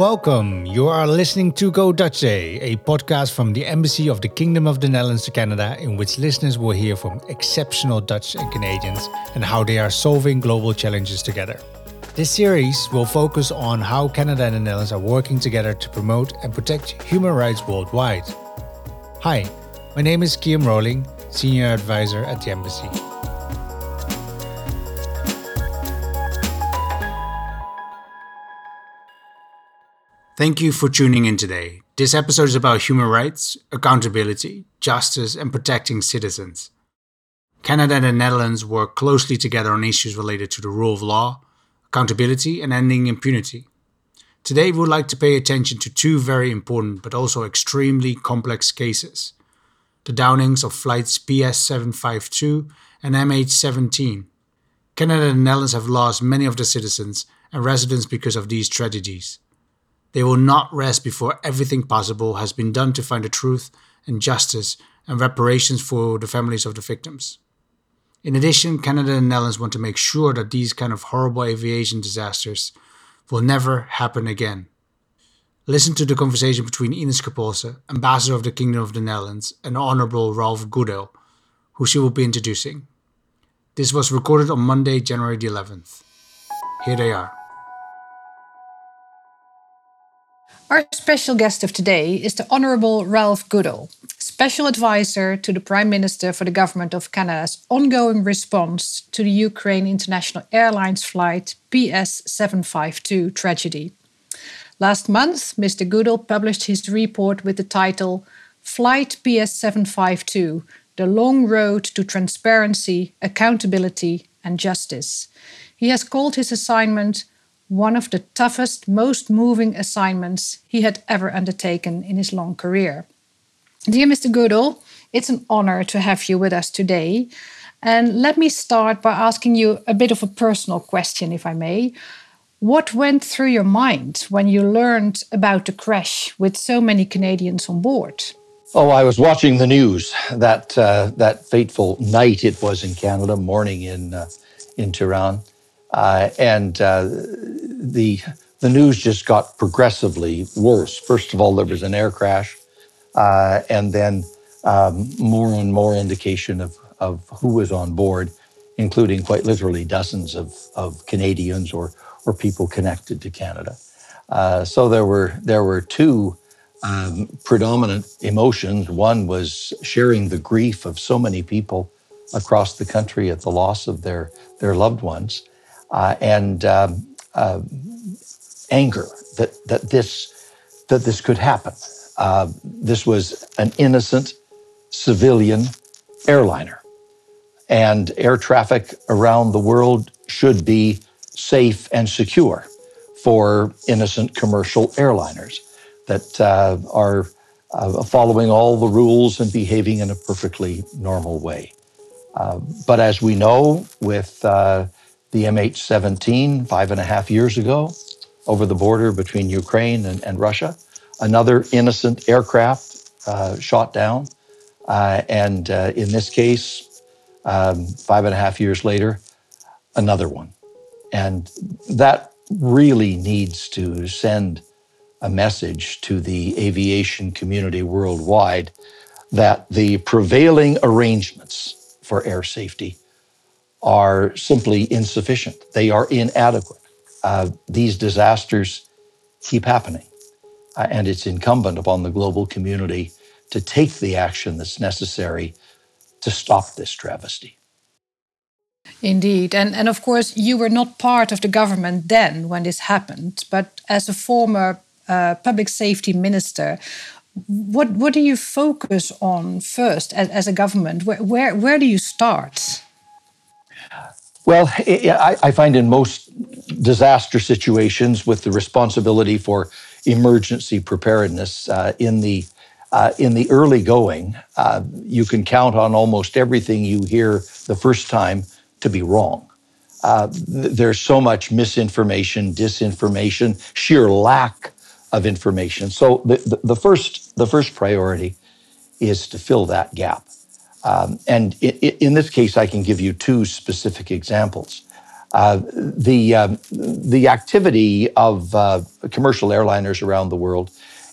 Welcome. You are listening to Go Dutch Day, a podcast from the Embassy of the Kingdom of the Netherlands to Canada, in which listeners will hear from exceptional Dutch and Canadians and how they are solving global challenges together. This series will focus on how Canada and the Netherlands are working together to promote and protect human rights worldwide. Hi, my name is Kiam Rowling, Senior Advisor at the Embassy. Thank you for tuning in today. This episode is about human rights, accountability, justice, and protecting citizens. Canada and the Netherlands work closely together on issues related to the rule of law, accountability, and ending impunity. Today, we would like to pay attention to two very important but also extremely complex cases the downings of flights PS 752 and MH 17. Canada and the Netherlands have lost many of their citizens and residents because of these tragedies. They will not rest before everything possible has been done to find the truth and justice and reparations for the families of the victims. In addition, Canada and the Netherlands want to make sure that these kind of horrible aviation disasters will never happen again. Listen to the conversation between Ines Coppoolse, Ambassador of the Kingdom of the Netherlands, and Honorable Ralph Goodale, who she will be introducing. This was recorded on Monday, January the 11th. Here they are. Our special guest of today is the Honourable Ralph Goodale, Special Advisor to the Prime Minister for the Government of Canada's ongoing response to the Ukraine International Airlines flight PS 752 tragedy. Last month, Mr. Goodale published his report with the title Flight PS 752 The Long Road to Transparency, Accountability and Justice. He has called his assignment one of the toughest, most moving assignments he had ever undertaken in his long career. Dear Mr. Goodale, it's an honor to have you with us today. And let me start by asking you a bit of a personal question, if I may. What went through your mind when you learned about the crash with so many Canadians on board? Oh, I was watching the news that uh, that fateful night it was in Canada, morning in uh, in Tehran, uh, and uh, the the news just got progressively worse. First of all, there was an air crash, uh, and then um, more and more indication of of who was on board, including quite literally dozens of of Canadians or or people connected to Canada. Uh, so there were there were two. Um, predominant emotions. One was sharing the grief of so many people across the country at the loss of their their loved ones, uh, and um, uh, anger that that this that this could happen. Uh, this was an innocent civilian airliner, and air traffic around the world should be safe and secure for innocent commercial airliners that uh, are uh, following all the rules and behaving in a perfectly normal way. Uh, but as we know, with uh, the MH17 five and a half years ago over the border between Ukraine and, and Russia. Another innocent aircraft uh, shot down. Uh, and uh, in this case, um, five and a half years later, another one. And that really needs to send a message to the aviation community worldwide that the prevailing arrangements for air safety are simply insufficient. They are inadequate. Uh, these disasters keep happening. Uh, and it's incumbent upon the global community to take the action that's necessary to stop this travesty. Indeed. And, and of course, you were not part of the government then when this happened, but as a former uh, public safety minister, what, what do you focus on first as, as a government? Where, where, where do you start? Well, I find in most disaster situations with the responsibility for emergency preparedness uh, in the uh, in the early going, uh, you can count on almost everything you hear the first time to be wrong. Uh, there's so much misinformation, disinformation, sheer lack of information. So the, the, the first the first priority is to fill that gap. Um, and in, in, this case, I can give you two specific examples. Uh, the, uh, the activity of uh, commercial airliners around the world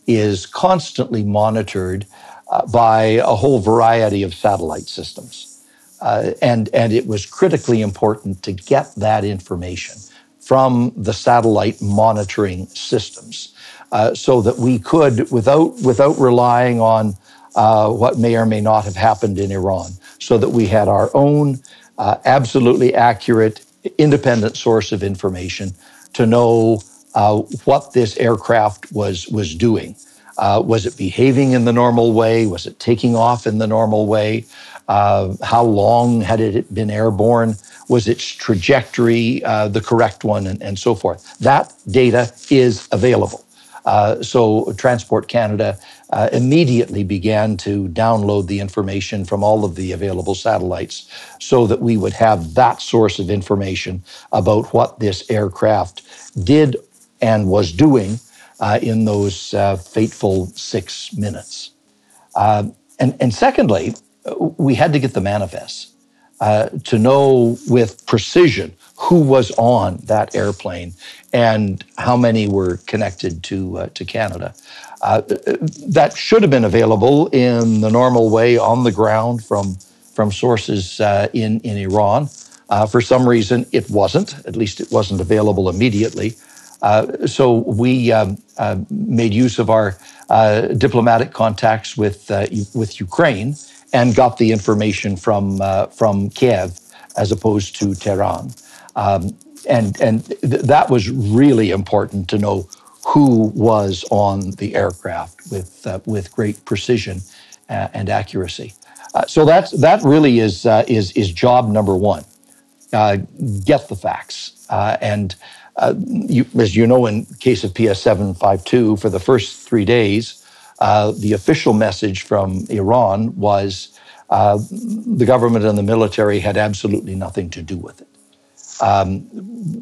is constantly monitored uh, by a whole variety of satellite systems. Uh, and, and it was critically important to get that information from the satellite monitoring systems uh, so that we could, without, without relying on what may or may not have happened in Iran, so that we had our own absolutely accurate independent source of information to know uh, what this aircraft was was doing. Uh, was it behaving in the normal way? Was it taking off in the normal way? Uh, how long had it been airborne? Was its trajectory uh, the correct one, and, and so forth? That data is available. Uh, so Transport Canada uh, immediately began to download the information from all of the available satellites so that we would have that source of information about what this aircraft did and was doing uh, in those uh, fateful six minutes. Uh, and, and secondly, we had to get the manifests uh, to know with precision who was on that airplane and how many were connected to, uh, to Canada. Uh, that should have been available in the normal way on the ground from, from sources uh, in, in Iran. Uh, for some reason, it wasn't, at least it wasn't available immediately. Uh, so we um, uh, made use of our diplomatic contacts with, with Ukraine and got the information from, from Kiev as opposed to Tehran. Um, and and th- that was really important to know who was on the aircraft with uh, with great precision uh, and accuracy. Uh, so that's that really is uh, is is job number one. Uh, get the facts uh, and. You, as you know, in case of PS 752, for the first three days, the official message from Iran was the government and the military had absolutely nothing to do with it. Um,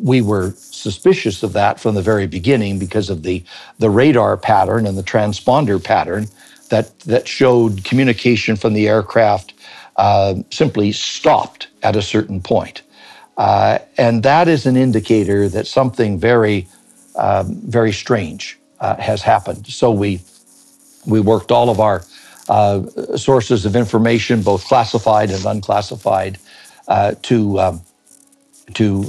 we were suspicious of that from the very beginning because of the, the radar pattern and the transponder pattern that, that showed communication from the aircraft uh, simply stopped at a certain point. Uh, and that is an indicator that something very, um, very strange uh, has happened. So we, we worked all of our uh, sources of information, both classified and unclassified, uh, to um, to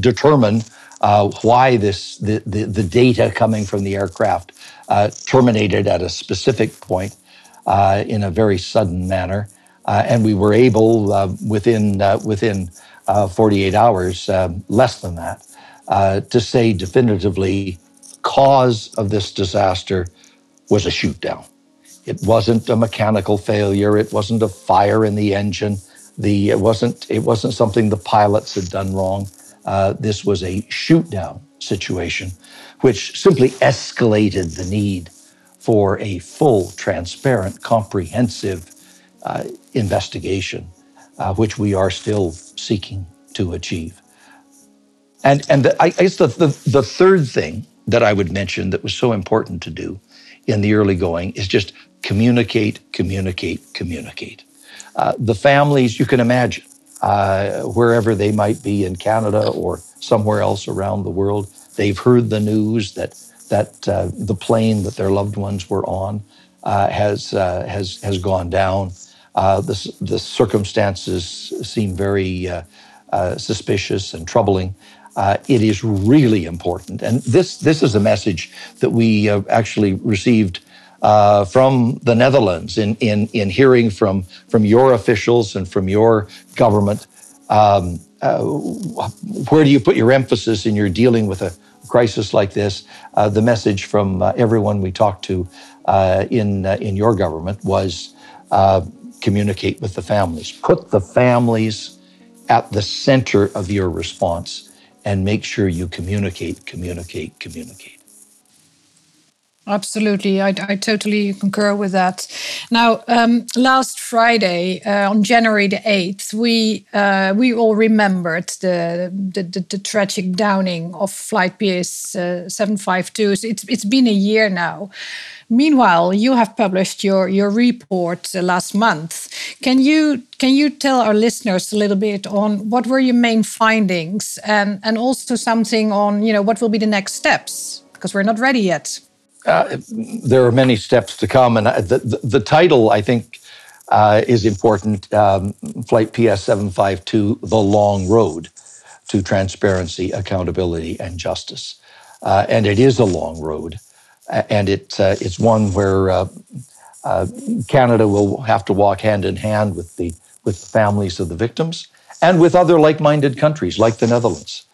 determine uh, why this the, the, the, data coming from the aircraft uh, terminated at a specific point uh, in a very sudden manner, uh, and we were able uh, within uh, within 48 hours, less than that, to say definitively, cause of this disaster was a shoot down. It wasn't a mechanical failure. It wasn't a fire in the engine. The it wasn't it wasn't something the pilots had done wrong. Uh, this was a shoot down situation, which simply escalated the need for a full, transparent, comprehensive uh, investigation, uh, which we are still seeking to achieve. And and the, I guess the, the the third thing that I would mention that was so important to do in the early going is just communicate, communicate, communicate. Uh, the families, you can imagine, uh, wherever they might be in Canada or somewhere else around the world, they've heard the news that that uh, the plane that their loved ones were on uh, has uh, has has gone down. the the circumstances seem very suspicious and troubling. it is really important, and this this is a message that we actually received uh, from the Netherlands in, in, in hearing from, from your officials and from your government. Um, uh, where do you put your emphasis in your dealing with a crisis like this? Uh, the message from uh, everyone we talked to uh, in, uh, in your government was communicate with the families. Put the families at the center of your response and make sure you communicate, communicate, communicate. Absolutely, I, I, totally concur with that. Now, um, last Friday, uh, on January the eighth, we uh, we all remembered the the, the, the tragic downing of flight PS uh, seven five two. It's it's been a year now. Meanwhile, you have published your your report uh, last month. Can you can you tell our listeners a little bit on what were your main findings and and also something on you know what will be the next steps because we're not ready yet. Uh, there are many steps to come, and the the, the title I think uh, is important. Um, Flight PS seven five two: The Long Road to Transparency, Accountability, and Justice, uh, and it is a long road, and it uh, it's one where uh, uh, Canada will have to walk hand in hand with the with families of the victims and with other like-minded countries like the Netherlands,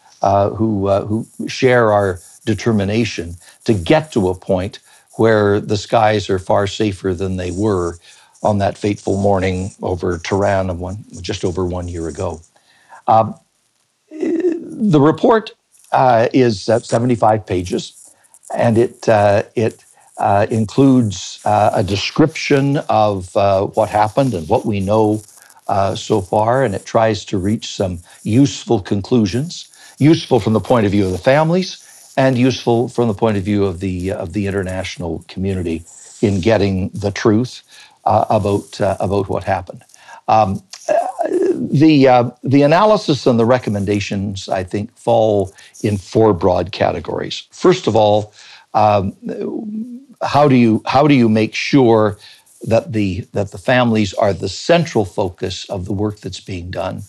who who share our determination to get to a point where the skies are far safer than they were on that fateful morning over Tehran one, just over one year ago. Um, the report uh, is 75 pages, and it uh, it uh, includes uh, a description of uh, what happened and what we know uh, so far, and it tries to reach some useful conclusions, useful from the point of view of the families, and useful from the point of view of the of the international community in getting the truth uh, about uh, about what happened. Um, the uh, the analysis and the recommendations, I think, fall in four broad categories. First of all, um, how do you how do you make sure that the that the families are the central focus of the work that's being done, uh,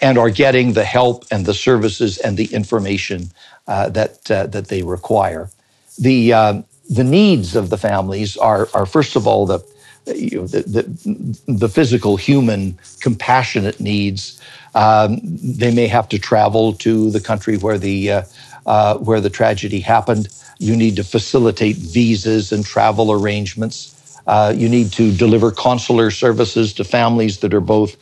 and are getting the help and the services and the information uh, that uh, that they require. The uh, the needs of the families are are first of all the you know, the, the, the physical, human, compassionate needs. Um, they may have to travel to the country where the uh, uh, where the tragedy happened. You need to facilitate visas and travel arrangements. Uh, you need to deliver consular services to families that are both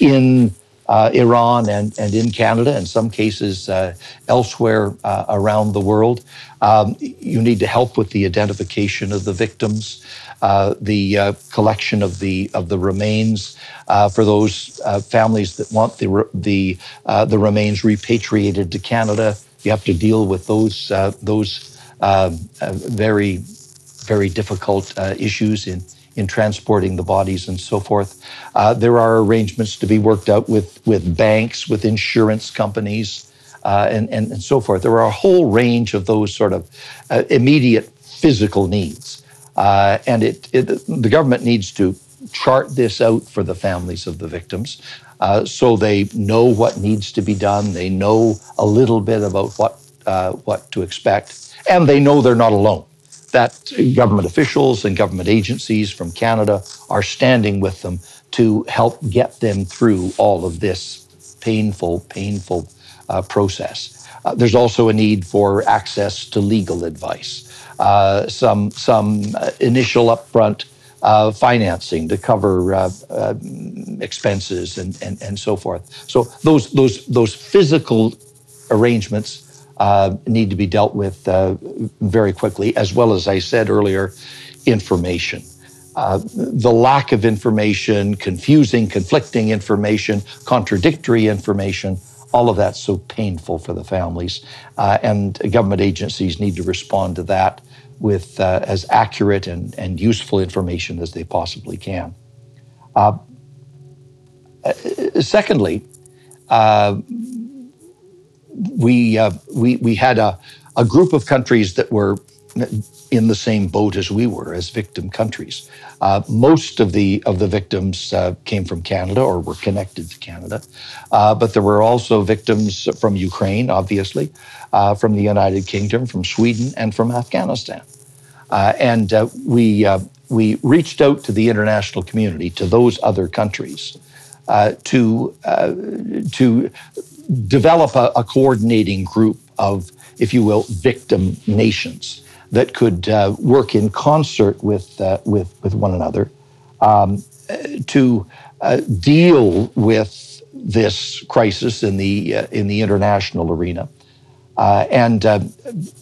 in uh, Iran and, and in Canada, in some cases uh, elsewhere uh, around the world. Um, you need to help with the identification of the victims, uh, the uh, collection of the of the remains uh, for those families that want the the the remains repatriated to Canada. You have to deal with those those um, very very difficult issues in in transporting the bodies and so forth. Uh, there are arrangements to be worked out with, with banks, with insurance companies, uh, and, and, and so forth. There are a whole range of those sort of uh, immediate physical needs. Uh, and it, it, the government needs to chart this out for the families of the victims uh, so they know what needs to be done. They know a little bit about what, uh, what to expect, and they know they're not alone that government officials and government agencies from Canada are standing with them to help get them through all of this painful, painful uh, process. Uh, there's also a need for access to legal advice, uh, some, some uh, initial upfront uh, financing to cover uh, expenses and, and, and so forth. So those, those, those physical arrangements uh, need to be dealt with uh, very quickly, as well as I said earlier, information. Uh, the lack of information, confusing, conflicting information, contradictory information, all of that's so painful for the families. Uh, and government agencies need to respond to that with uh, as accurate and, and useful information as they possibly can. Uh, secondly, we, uh, we, we had a, a group of countries that were in the same boat as we were as victim countries. Uh, most of the of the victims uh, came from Canada or were connected to Canada, uh, but there were also victims from Ukraine, obviously, uh, from the United Kingdom, from Sweden, and from Afghanistan. Uh, and uh, we we reached out to the international community, to those other countries, to to develop a, a, coordinating group of, if you will, victim nations that could uh, work in concert with, uh, with, with one another um, to uh, deal with this crisis in the, uh, in the international arena. Uh, and uh,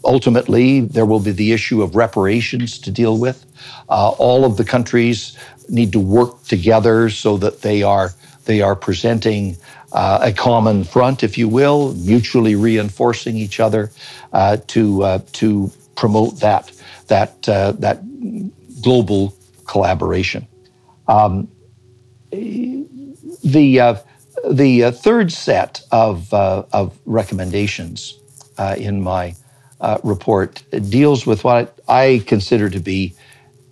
ultimately, there will be the issue of reparations to deal with. All of the countries need to work together so that they are they are presenting uh, a common front, if you will, mutually reinforcing each other uh, to uh, to promote that that that global collaboration. Um, the the third set of of recommendations uh, in my uh, report deals with what I consider to be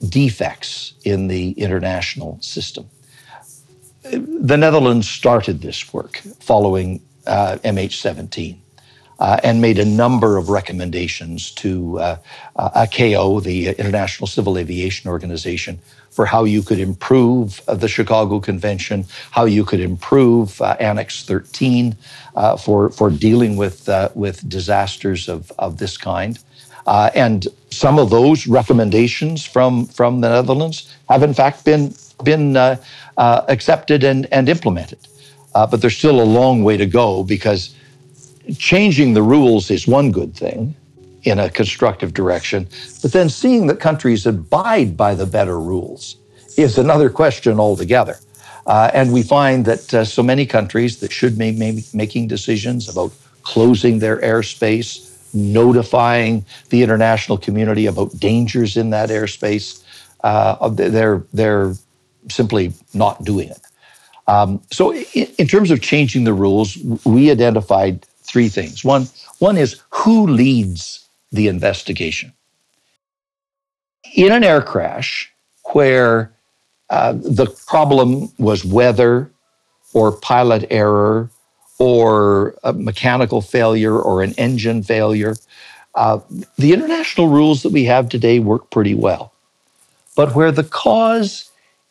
defects in the international system. The Netherlands started this work following uh, MH17 uh, and made a number of recommendations to uh, uh, ICAO, the International Civil Aviation Organization, for how you could improve uh, the Chicago Convention, how you could improve uh, Annex 13 uh, for, for dealing with, uh, with disasters of, of this kind. Uh, and some of those recommendations from, from the Netherlands have, in fact, been, been uh, accepted and, and implemented. but there's still a long way to go because changing the rules is one good thing in a constructive direction. But then seeing that countries abide by the better rules is another question altogether. Uh, and we find that uh, so many countries that should be making decisions about closing their airspace, notifying the international community about dangers in that airspace, uh, they're, they're simply not doing it. Um, so, in, in terms of changing the rules, we identified three things. One, one is who leads the investigation. In an air crash where uh, the problem was weather or pilot error or a mechanical failure or an engine failure, uh, the international rules that we have today work pretty well. But where the cause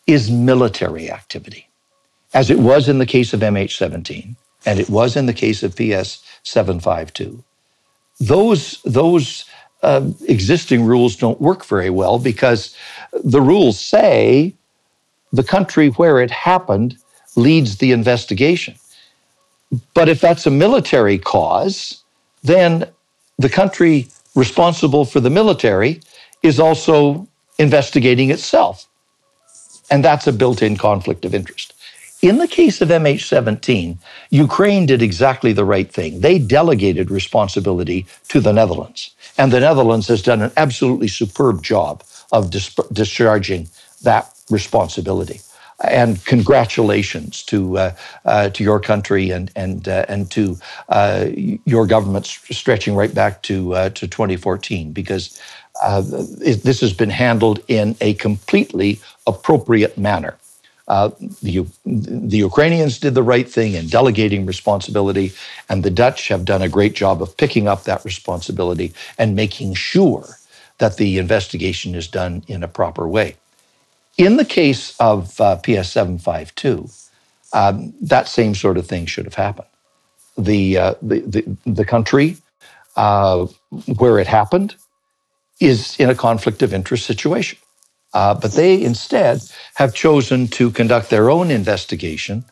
is military activity, as it was in the case of MH17, and it was in the case of PS 752, those those uh, existing rules don't work very well because the rules say the country where it happened leads the investigation. But if that's a military cause, then the country responsible for the military is also investigating itself. And that's a built in conflict of interest. In the case of MH17, Ukraine did exactly the right thing. They delegated responsibility to the Netherlands. And the Netherlands has done an absolutely superb job of dis- discharging that responsibility. And congratulations to uh, uh, to your country and and uh, and to uh, your government stretching right back to uh, to 2014 because uh, it, this has been handled in a completely appropriate manner. Uh, the, the Ukrainians did the right thing in delegating responsibility, and the Dutch have done a great job of picking up that responsibility and making sure that the investigation is done in a proper way. In the case of uh, PS 752, um, that same sort of thing should have happened. The, uh, the, the, the, country uh, where it happened is in a conflict of interest situation. Uh, but they instead have chosen to conduct their own investigation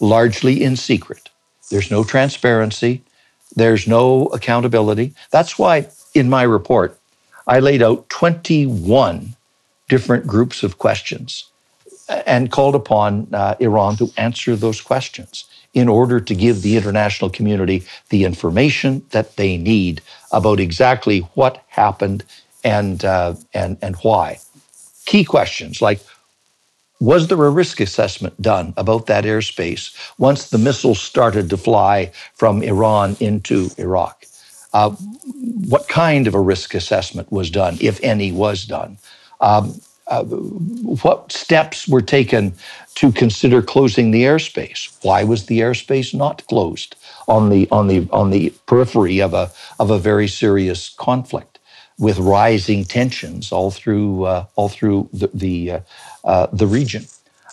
largely in secret. There's no transparency, there's no accountability. That's why in my report, I laid out 21 different groups of questions and called upon uh, Iran to answer those questions in order to give the international community the information that they need about exactly what happened and, uh, and, and why key questions like was there a risk assessment done about that airspace once the missiles started to fly from Iran into Iraq? Uh, what kind of a risk assessment was done, if any was done? Um, uh, what steps were taken to consider closing the airspace? Why was the airspace not closed on the on the on the periphery of a of a very serious conflict? With rising tensions all through uh, all through the the, uh, uh, the region.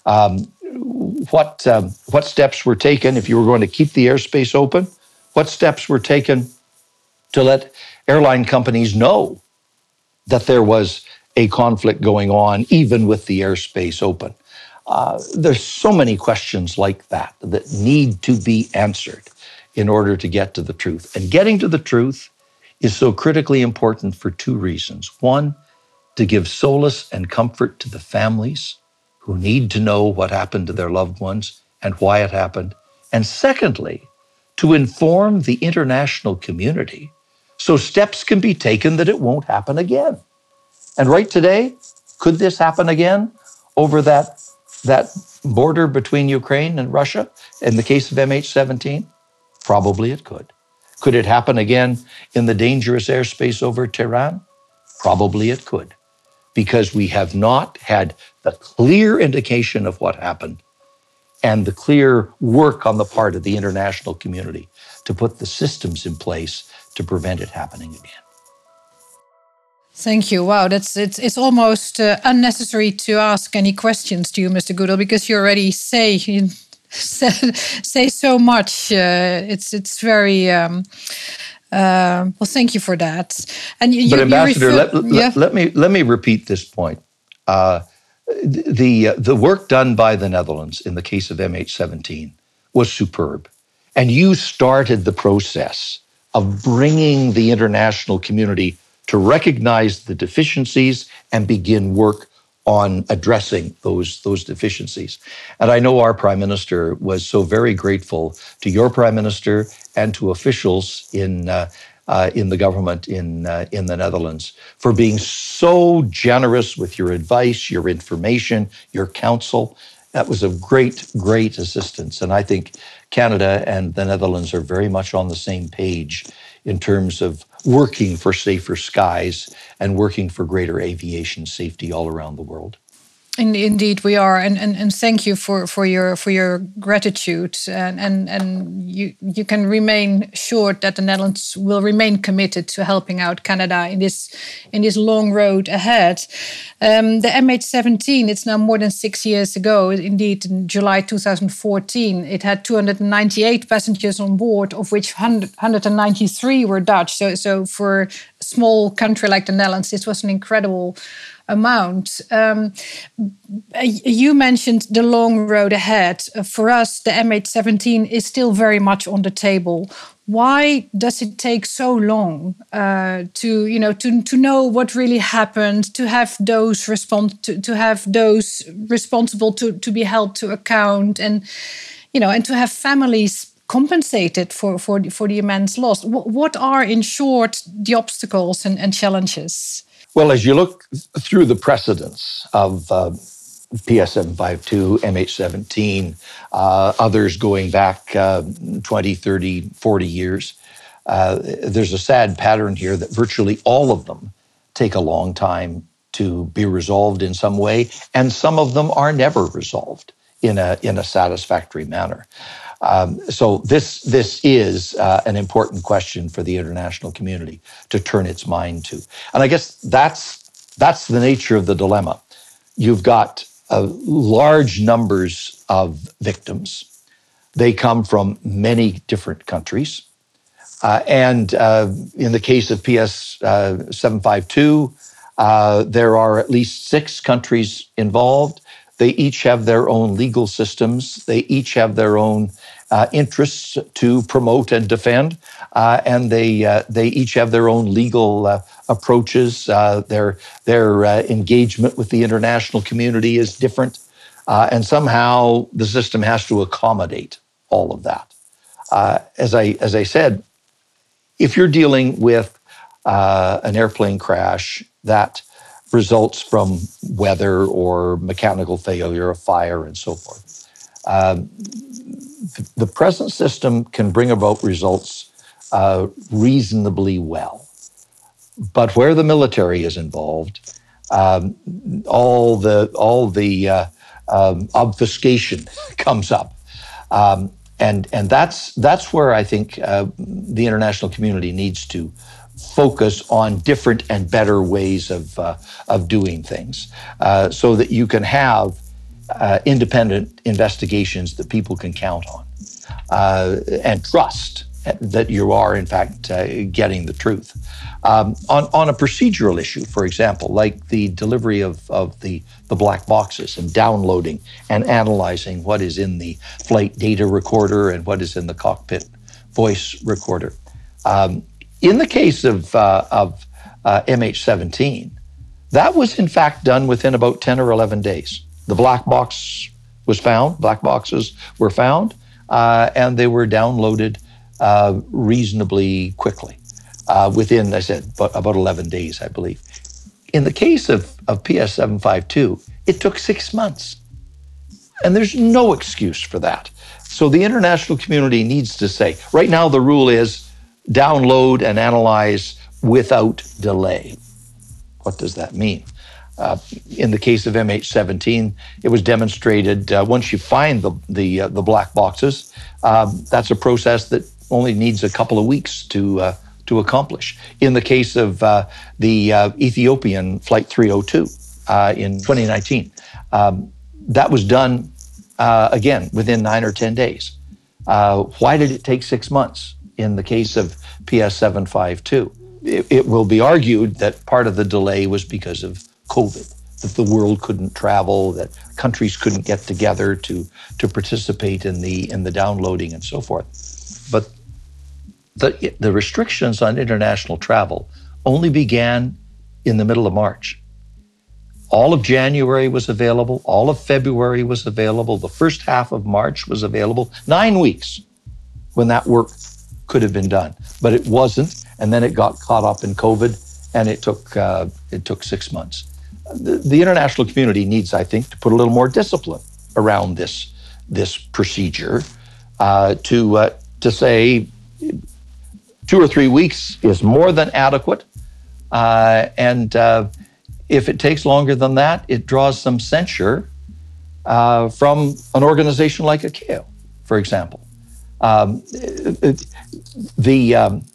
Um, what um, what steps were taken if you were going to keep the airspace open? What steps were taken to let airline companies know that there was a conflict going on, even with the airspace open? Uh, there's so many questions like that that need to be answered in order to get to the truth. And getting to the truth is so critically important for two reasons. One, to give solace and comfort to the families who need to know what happened to their loved ones and why it happened. And secondly, to inform the international community so steps can be taken that it won't happen again. And right today, could this happen again over that, that border between Ukraine and Russia in the case of MH17? Probably it could. Could it happen again in the dangerous airspace over Tehran? Probably it could, because we have not had the clear indication of what happened and the clear work on the part of the international community to put the systems in place to prevent it happening again. Thank you. Wow, that's it's it's almost uh, unnecessary to ask any questions to you, Mr. Goodale, because you already say say, say so much. Uh, it's it's very. Um, uh, well, thank you for that. And you, but Ambassador, refer, let, yeah. let, let, me let me repeat this point. Uh, the the work done by the Netherlands in the case of MH17 was superb, and you started the process of bringing the international community to recognize the deficiencies and begin work on addressing those, those deficiencies. And I know our Prime Minister was so very grateful to your Prime Minister and to officials in, uh, uh, in the government in, uh, in the Netherlands for being so generous with your advice, your information, your counsel. That was of great, great assistance. And I think Canada and the Netherlands are very much on the same page in terms of working for safer skies and working for greater aviation safety all around the world. Indeed, we are, and, and, and thank you for, for your for your gratitude, and, and and you you can remain sure that the Netherlands will remain committed to helping out Canada in this in this long road ahead. Um, the MH17, it's now more than six years ago. Indeed, in July 2014, it had 298 passengers on board, of which 100, 193 were Dutch. So so for small country like the Netherlands, this was an incredible amount. Um, you mentioned the long road ahead. Uh, for us, the MH17 is still very much on the table. Why does it take so long uh, to, you know, to, to know what really happened, to have those respond to, to have those responsible to, to be held to account, and you know, and to have families compensated for for the, for the immense loss? What, are, in short, the obstacles and, and challenges? Well, as you look through the precedents of uh, PS752, MH17, uh, others going back uh, 20, 30, 40 years, uh, there's a sad pattern here that virtually all of them take a long time to be resolved in some way, and some of them are never resolved in a, in a satisfactory manner. Um, so this this is uh, an important question for the international community to turn its mind to, and I guess that's that's the nature of the dilemma. You've got uh, large numbers of victims. They come from many different countries, uh, and uh, in the case of PS uh, seven five two, uh, there are at least six countries involved. They each have their own legal systems. They each have their own uh, interests to promote and defend, uh, and they uh, they each have their own legal uh, approaches. Uh, their their uh, engagement with the international community is different, and somehow the system has to accommodate all of that. as I as I said, if you're dealing with an airplane crash that results from weather or mechanical failure, a fire, and so forth. Um, the present system can bring about results uh, reasonably well. But where the military is involved, um, all the all the uh, um, obfuscation comes up, um, and and that's that's where I think uh, the international community needs to focus on different and better ways of, uh, of doing things uh, so that you can have uh, independent investigations that people can count on uh, and trust that you are, in fact, uh, getting the truth. Um, on, on a procedural issue, for example, like the delivery of, of the, the black boxes and downloading and analyzing what is in the flight data recorder and what is in the cockpit voice recorder. Um, in the case of, uh, of uh, MH17, that was in fact done within about 10 or 11 days. The black box was found, black boxes were found, uh, and they were downloaded uh, reasonably quickly uh, within, I said, about 11 days, I believe. In the case of, of PS 752, it took six months. And there's no excuse for that. So the international community needs to say right now, the rule is download and analyze without delay. What does that mean? Uh, in the case of MH17, it was demonstrated uh, once you find the the, uh, the black boxes, um, that's a process that only needs a couple of weeks to uh, to accomplish. In the case of uh, the uh, Ethiopian Flight 302 in 2019, um, that was done again within nine or ten days. why did it take six months in the case of PS 752? It, it will be argued that part of the delay was because of COVID, that the world couldn't travel, that countries couldn't get together to, to participate in the, in the downloading and so forth. But the, the restrictions on international travel only began in the middle of March. All of January was available, all of February was available, the first half of March was available, nine weeks when that work could have been done. But it wasn't, and then it got caught up in COVID, and it took, uh, it took six months the, the international community needs, I think, to put a little more discipline around this this procedure uh, to uh, to say two or three weeks is more than adequate, uh, and uh, if it takes longer than that, it draws some censure uh, from an organization like ICAO, for example. Um, the um,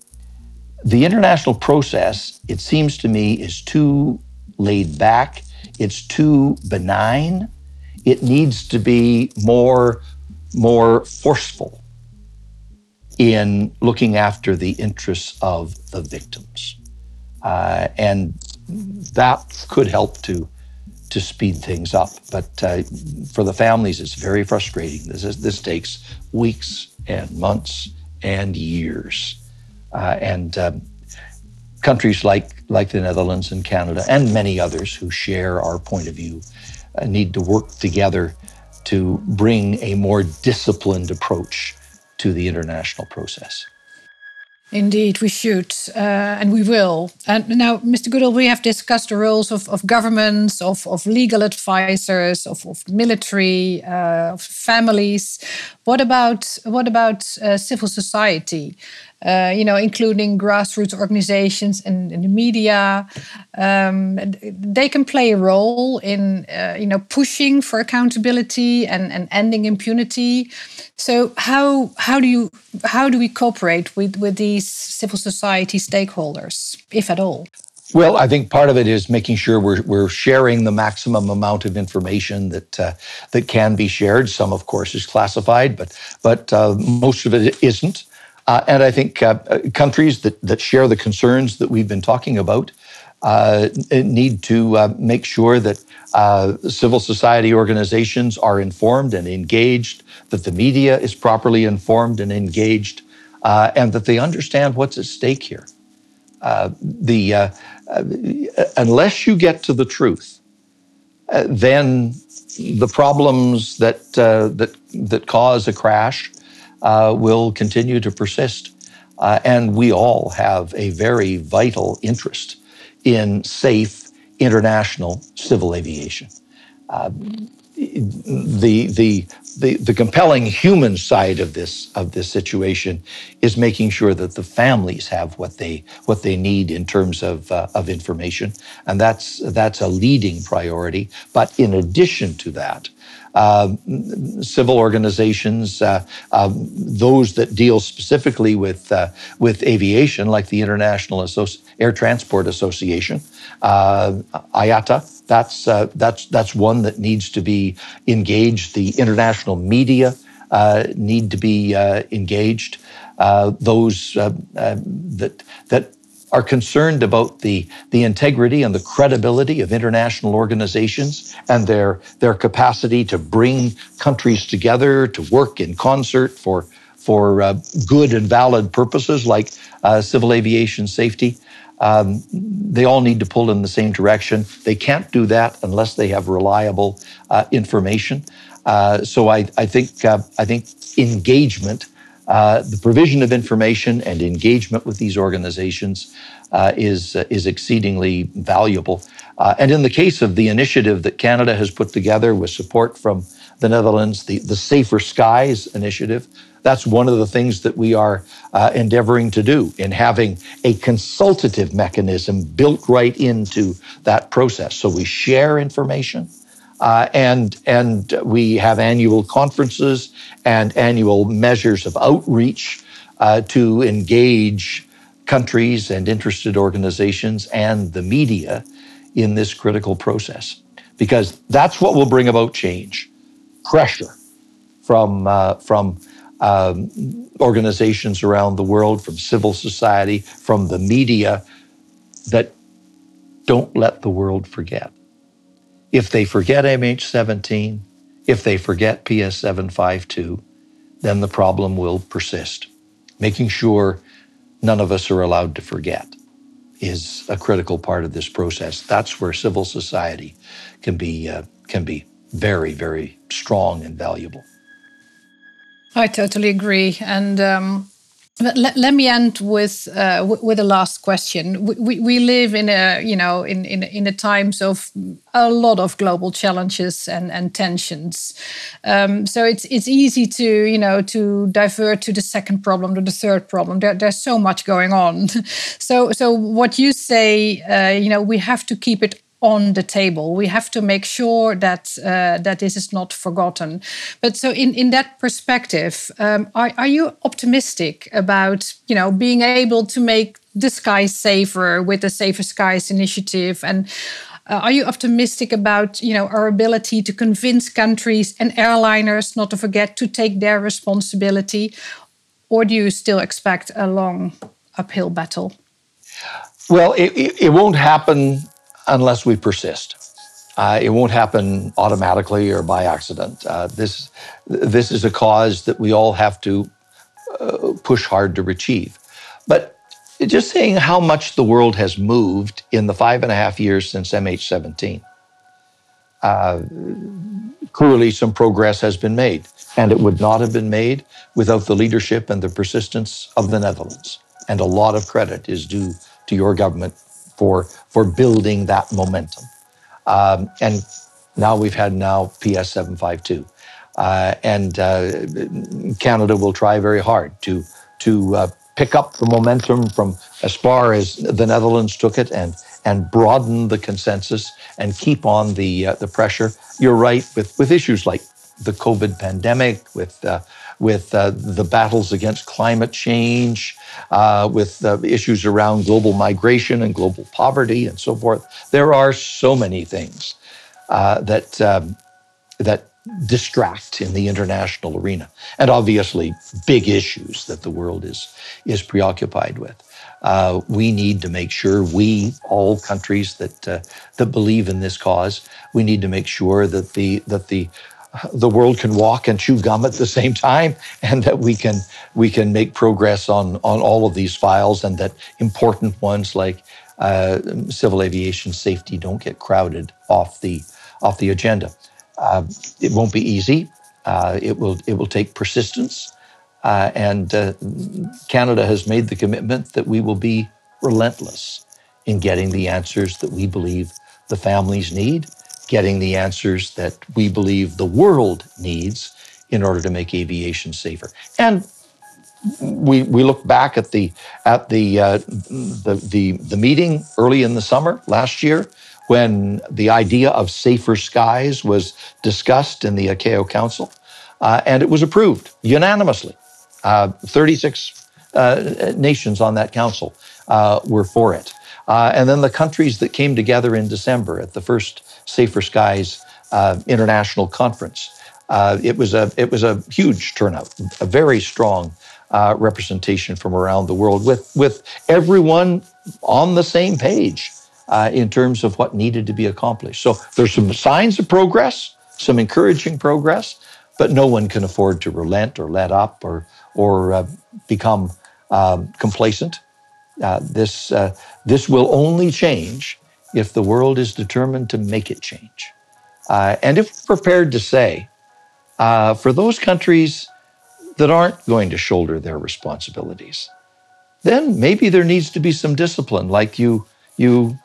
the international process, it seems to me, is too laid back, it's too benign. It needs to be more, more forceful in looking after the interests of the victims. Uh, and that could help to to speed things up. But uh, for the families, it's very frustrating. This is, this takes weeks and months and years, uh, and um, countries like, like the Netherlands and Canada and many others who share our point of view uh, need to work together to bring a more disciplined approach to the international process. Indeed, we should, uh, and we will. And now, Mr. Goodale, we have discussed the roles of, of governments, of, of legal advisors, of, of military, uh, of families. What about what about uh, civil society? Uh, you know, including grassroots organizations and, and the media. Um, they can play a role in, uh, you know, pushing for accountability and, and ending impunity. So how how do you how do we cooperate with with these civil society stakeholders, if at all? Well, I think part of it is making sure we're, we're sharing the maximum amount of information that uh, that can be shared. Some, of course, is classified, but but uh, most of it isn't. Uh, and I think uh, countries that, that share the concerns that we've been talking about uh, need to uh, make sure that uh, civil society organizations are informed and engaged, that the media is properly informed and engaged, uh, and that they understand what's at stake here. the unless you get to the truth, then the problems that that that cause a crash uh, will continue to persist. Uh, and we all have a very vital interest in safe international civil aviation. Uh, the, the, the, the compelling human side of this, of this situation is making sure that the families have what they, what they need in terms of, uh, of information. And that's, that's a leading priority. But in addition to that, uh, civil organizations, uh, um, those that deal specifically with uh, with aviation, like the International Associ- Air Transport Association, uh, IATA. That's uh, that's that's one that needs to be engaged. The international media need to be engaged. those that that are concerned about the, the integrity and the credibility of international organizations and their, their capacity to bring countries together to work in concert for, for uh, good and valid purposes like uh, civil aviation safety. Um, they all need to pull in the same direction. They can't do that unless they have reliable uh, information. Uh, so I, I think uh, I think engagement, uh, the provision of information and engagement with these organizations is is exceedingly valuable. and in the case of the initiative that Canada has put together with support from the Netherlands, the, the Safer Skies initiative, that's one of the things that we are uh, endeavoring to do in having a consultative mechanism built right into that process. So we share information. Uh, and and we have annual conferences and annual measures of outreach uh, to engage countries and interested organizations and the media in this critical process, because that's what will bring about change, pressure from uh, from um, organizations around the world, from civil society, from the media that don't let the world forget. If they forget MH17, if they forget PS 752, then the problem will persist. Making sure none of us are allowed to forget is a critical part of this process. That's where civil society can be, uh, can be very, very strong and valuable. I totally agree. And um, let, let me end with uh, with a last question. We, we live in a you know in in in the times of a lot of global challenges and and tensions. Um, so it's it's easy to you know to divert to the second problem to the third problem. There, there's so much going on. so so what you say, uh, you know, we have to keep it on the table. We have to make sure that uh, that this is not forgotten. But so, in in that perspective, um, are are you optimistic about you know being able to make the skies safer with the Safer Skies initiative and? Uh, are you optimistic about you know our ability to convince countries and airliners not to forget to take their responsibility, or do you still expect a long uphill battle? Well, it, it, it won't happen unless we persist. Uh, it won't happen automatically or by accident. Uh, this, this is a cause that we all have to uh, push hard to achieve. But just saying how much the world has moved in the five and a half years since MH17, uh, clearly some progress has been made. And it would not have been made without the leadership and the persistence of the Netherlands. And a lot of credit is due to your government for for building that momentum. Um, and now we've had now PS seven five two, uh, and uh, Canada will try very hard to to uh, pick up the momentum from as far as the Netherlands took it and and broaden the consensus and keep on the uh, the pressure. You're right with with issues like the COVID pandemic, with uh, with uh, the battles against climate change, uh, with uh, issues around global migration and global poverty and so forth. There are so many things uh, that um, that distract in the international arena, and obviously big issues that the world is is preoccupied with. Uh, we need to make sure we, all countries that uh, that believe in this cause, we need to make sure that the that the the world can walk and chew gum at the same time, and that we can we can make progress on on all of these files, and that important ones like uh, civil aviation safety don't get crowded off the off the agenda. Uh, it won't be easy. Uh, it will it will take persistence, uh, and uh, Canada has made the commitment that we will be relentless in getting the answers that we believe the families need getting the answers that we believe the world needs in order to make aviation safer. And we, we look back at the at the, uh, the the the meeting early in the summer last year when the idea of safer skies was discussed in the ICAO Council, uh, and it was approved unanimously. Uh, 36 uh, nations on that council uh, were for it. Uh, and then the countries that came together in December at the first Safer Skies uh, International Conference. Uh, it was a it was a huge turnout, a very strong uh, representation from around the world, with with everyone on the same page uh, in terms of what needed to be accomplished. So there's some signs of progress, some encouraging progress, but no one can afford to relent or let up or or uh, become um, complacent. Uh, this, this will only change if the world is determined to make it change. Uh, and if we're prepared to say, uh, for those countries that aren't going to shoulder their responsibilities, then maybe there needs to be some discipline, like you, you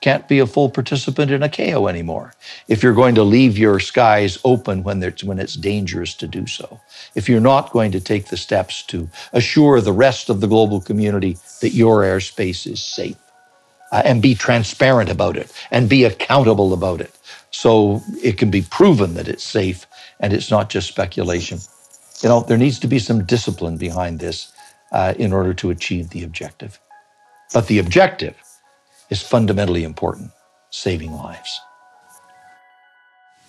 can't be a full participant in a ICAO anymore. If you're going to leave your skies open when, when it's dangerous to do so, if you're not going to take the steps to assure the rest of the global community that your airspace is safe uh, and be transparent about it and be accountable about it so it can be proven that it's safe and it's not just speculation. You know, there needs to be some discipline behind this uh, in order to achieve the objective. But the objective is fundamentally important saving lives.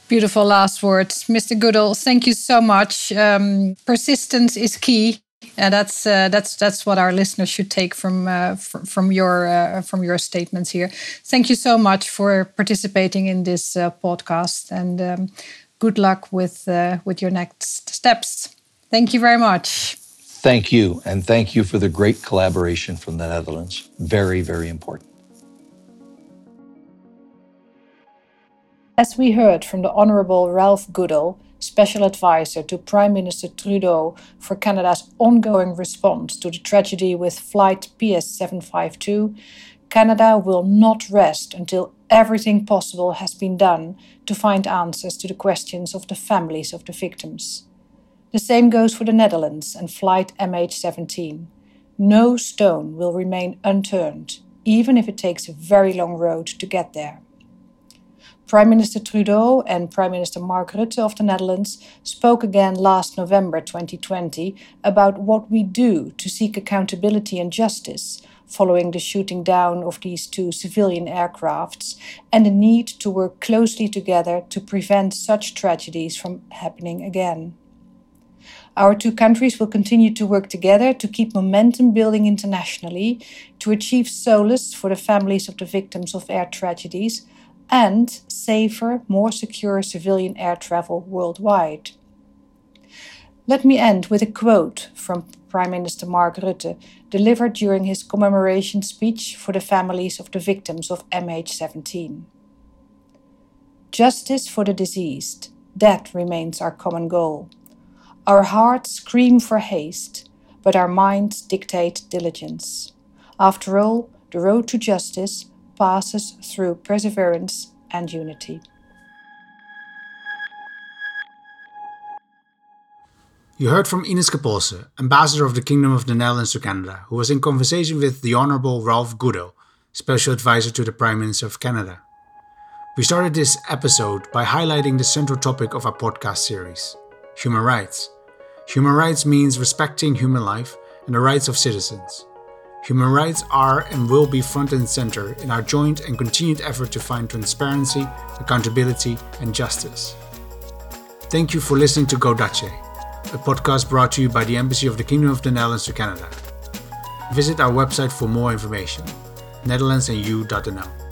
Beautiful last words. Mr. Goodale, thank you so much. Um, persistence is key. And that's uh, that's that's what our listeners should take from uh, from, from your uh, from your statements here. Thank you so much for participating in this uh, podcast, and um, good luck with uh, with your next steps. Thank you very much. Thank you, and thank you for the great collaboration from the Netherlands. Very very important. As we heard from the Honourable Ralph Goodale, Special Advisor to Prime Minister Trudeau for Canada's ongoing response to the tragedy with Flight PS 752, Canada will not rest until everything possible has been done to find answers to the questions of the families of the victims. The same goes for the Netherlands and Flight MH17. No stone will remain unturned, even if it takes a very long road to get there. Prime Minister Trudeau and Prime Minister Mark Rutte of the Netherlands spoke again last November 2020 about what we do to seek accountability and justice following the shooting down of these two civilian aircrafts and the need to work closely together to prevent such tragedies from happening again. Our two countries will continue to work together to keep momentum building internationally, to achieve solace for the families of the victims of air tragedies, and safer, more secure civilian air travel worldwide. Let me end with a quote from Prime Minister Mark Rutte, delivered during his commemoration speech for the families of the victims of MH17. Justice for the deceased, that remains our common goal. Our hearts scream for haste, but our minds dictate diligence. After all, the road to justice passes through perseverance and unity. You heard from Ines Coppoolse, Ambassador of the Kingdom of the Netherlands to Canada, who was in conversation with the Honourable Ralph Goodale, Special Advisor to the Prime Minister of Canada. We started this episode by highlighting the central topic of our podcast series human rights. Human rights means respecting human life and the rights of citizens. Human rights are and will be front and center in our joint and continued effort to find transparency, accountability, and justice. Thank you for listening to Go Dutch, a podcast brought to you by the Embassy of the Kingdom of the Netherlands to Canada. Visit our website for more information, netherlandsandyou.nl.